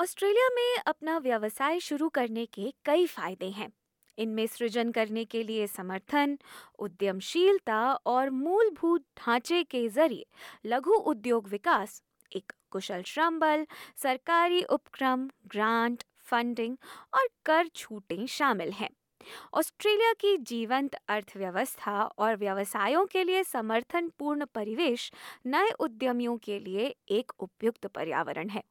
Australia में अपना व्यवसाय शुरू करने के कई फ़ायदे हैं। इनमें सृजन करने के लिए समर्थन, उद्यमशीलता और मूलभूत ढांचे के ज़रिए लघु उद्योग विकास, एक कुशल श्रम बल, सरकारी उपक्रम, ग्रांट, फंडिंग और कर छूटें शामिल हैं। ऑस्ट्रेलिया की जीवंत अर्थव्यवस्था और व्यवसायों के लिए समर्थन पूर्ण परिवेश नए उद्यमियों के लिए एक उपयुक्त पर्यावरण है।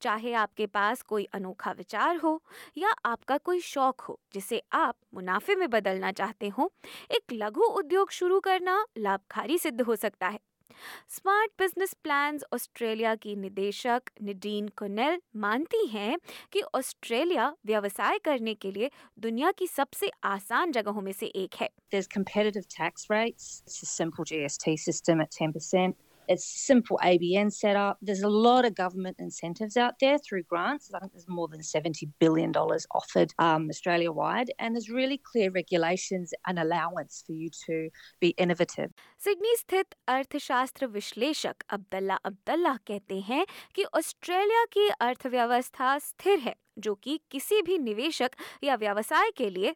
चाहे आपके पास कोई अनोखा विचार हो या आपका कोई शौक हो, जिसे आप मुनाफे में बदलना चाहते हो, एक लघु उद्योग शुरू करना लाभकारी सिद्ध हो सकता है स्मार्ट बिज़नेस प्लान्स ऑस्ट्रेलिया की निदेशक निडीन कोनेल मानती हैं कि ऑस्ट्रेलिया व्यवसाय करने के लिए दुनिया की सबसे आसान जगहों में से एक है There's competitive tax rates. It's a simple GST system at 10%. It's simple ABN setup. There's a lot of government incentives out there through grants. I think there's more than $70 billion offered um, Australia wide. And there's really clear regulations and allowance for you to be innovative. Sydney स्थित अर्थशास्त्र विश्लेषक अब्दुल्ला अब्दुल्ला कहते हैं कि Australia की अर्थव्यवस्था स्थिर है जो कि किसी भी निवेशक या व्यवसाय के लिए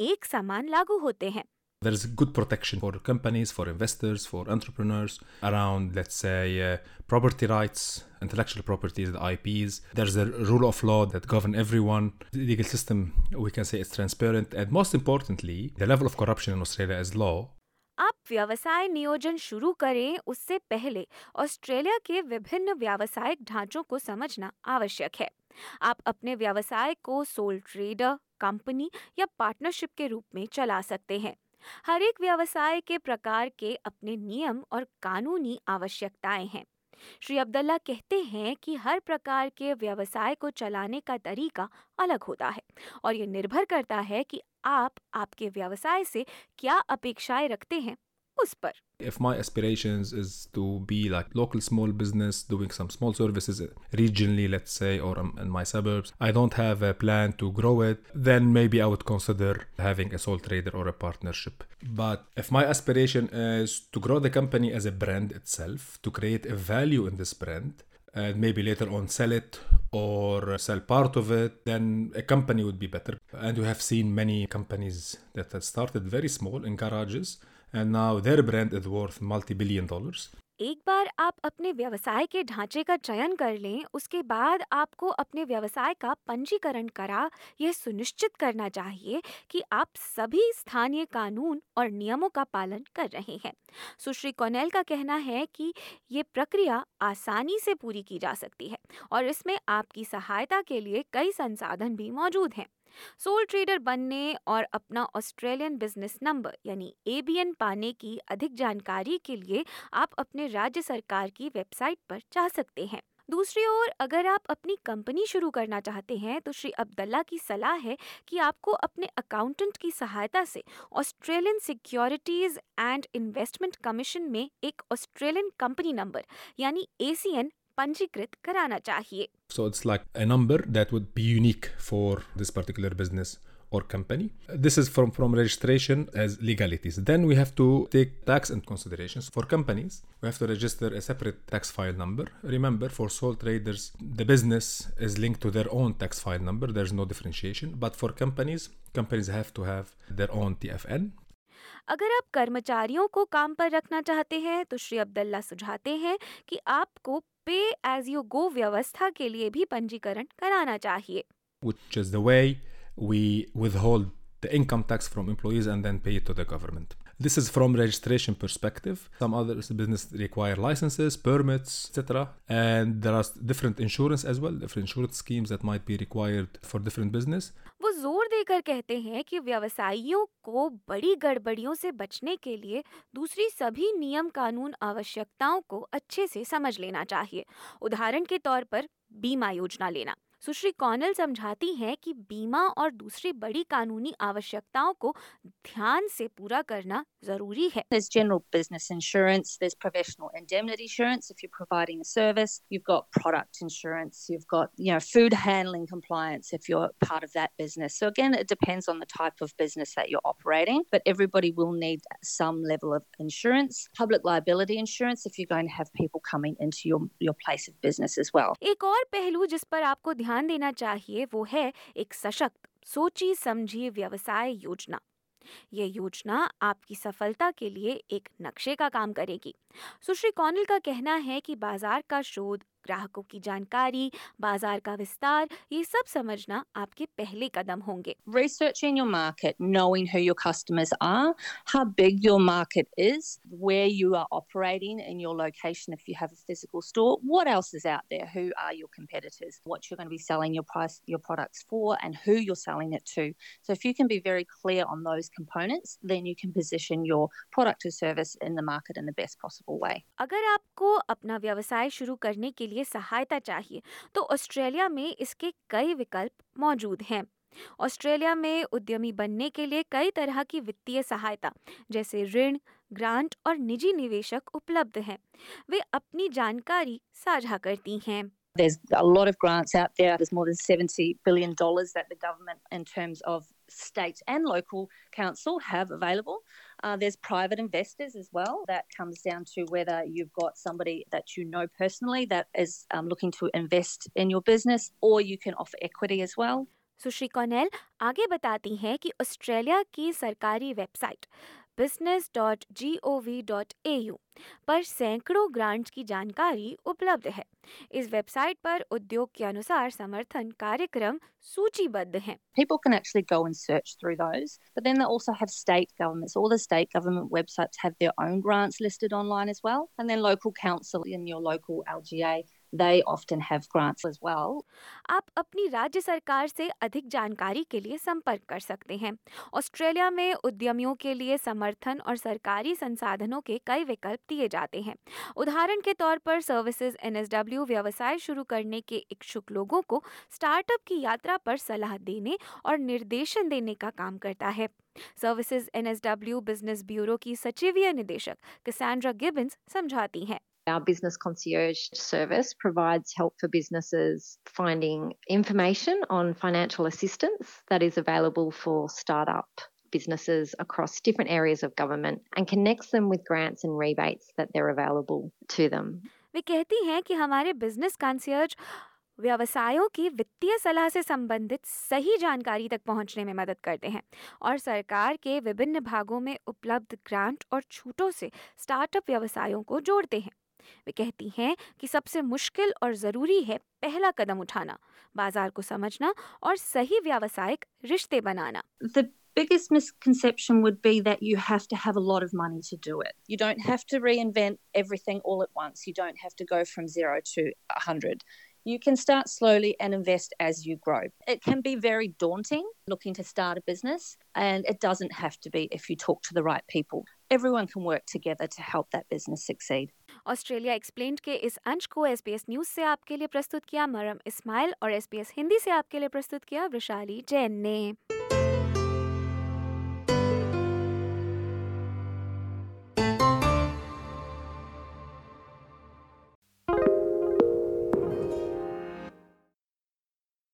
एक समान लागू होते हैं There's good protection for companies, for investors, for entrepreneurs around, let's say, uh, property rights, intellectual properties, the IPs. There's a rule of law that govern everyone. The legal system, we can say, is transparent. And most importantly, the level of corruption in Australia is low. आप व्यवसाय नियोजन शुरू करें उससे पहले Australia के विभिन्न व्यावसायिक ढांचों को समझना आवश्यक है आप अपने व्यवसाय को सोल ट्रेडर कंपनी या पार्टनरशिप के रूप में चला सकते हैं। हर एक व्यवसाय के प्रकार के अपने नियम और कानूनी आवश्यकताएँ हैं। श्री अब्दुल्ला कहते हैं कि हर प्रकार के व्यवसाय को चलाने का तरीका अलग होता है और ये निर्भर करता है कि आप आपके व्यवसाय से क्या अपेक्षाएँ रखते हैं। उस पर If my aspirations is to be like local small business doing some small services regionally, let's say, or um, in my suburbs, I don't have a plan to grow it, then maybe I would consider having a sole trader or a partnership. But if my aspiration is to grow the company as a brand itself, to create a value in this brand, and maybe later on sell it or sell part of it, then a company would be better. And we have seen many companies that have started very small in garages and now their brand is worth multi-billion dollars. एक बार आप अपने व्यवसाय के ढांचे का चयन कर लें, उसके बाद आपको अपने व्यवसाय का पंजीकरण करा, यह सुनिश्चित करना चाहिए कि आप सभी स्थानीय कानून और नियमों का पालन कर रहे हैं सुश्री कौनेल का कहना है कि ये प्रक्रिया आसानी से पूरी की जा सकती है और इसमें आपकी सहायता के लिए कई संसाधन भी मौजूद हैं सोल ट्रेडर बनने और अपना ऑस्ट्रेलियन बिज़नेस नंबर, यानी एबीएन पाने की अधिक जानकारी के लिए आप अपने राज्य सरकार की वेबसाइट पर जा सकते हैं। दूसरी ओर, अगर आप अपनी कंपनी शुरू करना चाहते हैं तो श्री अब्दुल्ला की सलाह है कि आपको अपने अकाउंटेंट की सहायता से Australian securities and investment commission में एक ऑस्ट्रेलियन कंपनी नंबर, यानी एसीएन पंजीकृत कराना चाहिए So it's like a number that would be unique for this particular business or company. This is from, from registration as legalities. Then we have to take tax into considerations. For companies, we have to register a separate tax file number. Remember, for sole traders, the business is linked to their own tax file number. There's no differentiation. But for companies, companies have to have their own TFN. अगर आप कर्मचारियों को काम पर रखना चाहते हैं तो श्री अब्दुल्ला सुझाते हैं कि आपको पे एज यू गो व्यवस्था के लिए भी पंजीकरण कराना चाहिए which is the way we withhold the income tax from employees and then pay it to the government. This is from registration perspective. Some other business require licenses, permits, etc. And there are different insurance as well, different insurance schemes that might be required for different business. देकर कहते हैं कि व्यवसायियों को बड़ी गड़बड़ियों से बचने के लिए दूसरी सभी नियम कानून आवश्यकताओं को अच्छे से समझ लेना चाहिए। उदाहरण के तौर पर, बीमा योजना लेना। सुश्री कॉनल समझाती हैं कि बीमा और दूसरी बड़ी कानूनी आवश्यकताओं को ध्यान से पूरा करना ज़रूरी है There's general business insurance, there's professional indemnity insurance if you're providing a service, you've got product insurance, you've got, you know, food handling compliance if you're part of that business. So again, it depends on the type of business that you're operating, but everybody will need some level of insurance. Public liability insurance if you're going to have people coming into your your place of business as well. एक और पहलू जिस पर आपको ध्यान देना चाहिए, वो है एक सशक्त सोची समझी व्यवसाय योजना। ये योजना आपकी सफलता के लिए एक नक्शे का काम करेगी। सुश्री कॉनल का कहना है कि बाज़ार का शोध ग्राहकों की जानकारी बाज़ार का विस्तार ये सब समझना आपके पहले कदम होंगे Researching your market, knowing who your customers are, how big your market is, where you are operating in your location if you have a physical store, what else is out there, who are your competitors, what you're going to be selling your price your products for and who you're selling it to. So if you can be very clear on those components, then you can position your product or service in the market in the best possible way. अगर आपको अपना व्यवसाय शुरू करने के लिए सहायता चाहिए तो ऑस्ट्रेलिया में इसके कई विकल्प मौजूद हैं ऑस्ट्रेलिया में उद्यमी बनने के लिए कई तरह की वित्तीय सहायता जैसे ऋण ग्रांट और निजी निवेशक उपलब्ध हैं वे अपनी जानकारी साझा करती हैं There's a lot of grants out there. There's more than $70 billion that the government, in terms of state and local council, have available. Uh, there's private investors as well. That comes down to whether you've got somebody that you know personally that is um, looking to invest in your business, or you can offer equity as well. Sushri Connell आगे बताती हैं कि Australia की सरकारी website business.gov.au पर सैकड़ों grants की जानकारी उपलब्ध है इस वेबसाइट पर उद्योग के अनुसार समर्थन कार्यक्रम सूचीबद्ध हैं People can actually go and search through those, but then they also have state governments. All the state government websites have their own grants listed online as well, and then local council in your local LGA they often have grants as well. आप अपनी राज्य सरकार से अधिक जानकारी के लिए संपर्क कर सकते हैं। ऑस्ट्रेलिया में उद्यमियों के लिए समर्थन और सरकारी संसाधनों के कई विकल्प दिए जाते हैं। उदाहरण के तौर पर सर्विसेज़ एनएसडब्ल्यू व्यवसाय शुरू करने के इच्छुक लोगों को स्टार्टअप की यात्रा पर सलाह देने और निर्देशन देने का काम करता है। सर्विसेज़ एनएसडब्ल्यू बिज़नेस ब्यूरो की सचिवीय निदेशक कैसेंड्रा गिबन्स समझाती हैं। Our business concierge service provides help for businesses finding information on financial assistance that is available for startup businesses across different areas of government and connects them with grants and rebates that they're available to them. वे कहती हैं कि हमारे business कंसियर्ज व्यवसायों की वित्तीय सलाह से संबंधित सही जानकारी तक पहुंचने में मदद करते हैं और सरकार के विभिन्न भागों में उपलब्ध ग्रांट और छूटों से स्टार्टअप व्यवसायों को जोड़ते हैं वे कहती हैं कि सबसे मुश्किल और ज़रूरी है पहला कदम उठाना बाज़ार को समझना और सही व्यावसायिक रिश्ते बनाना The biggest misconception would be that you have to have a lot of money to do it. You don't have to reinvent everything all at once. You don't have to go from zero to a hundred. You can start slowly and invest as you grow. It can be very daunting looking to start a business, and it doesn't have to be if you talk to the right people. Everyone can work together to help that business succeed. Australia explained के इस अंश को SBS news से आपके लिए प्रस्तुत किया मरम इस्माइल और एसबीएस हिंदी से आपके लिए प्रस्तुत किया वृशाली जैन ने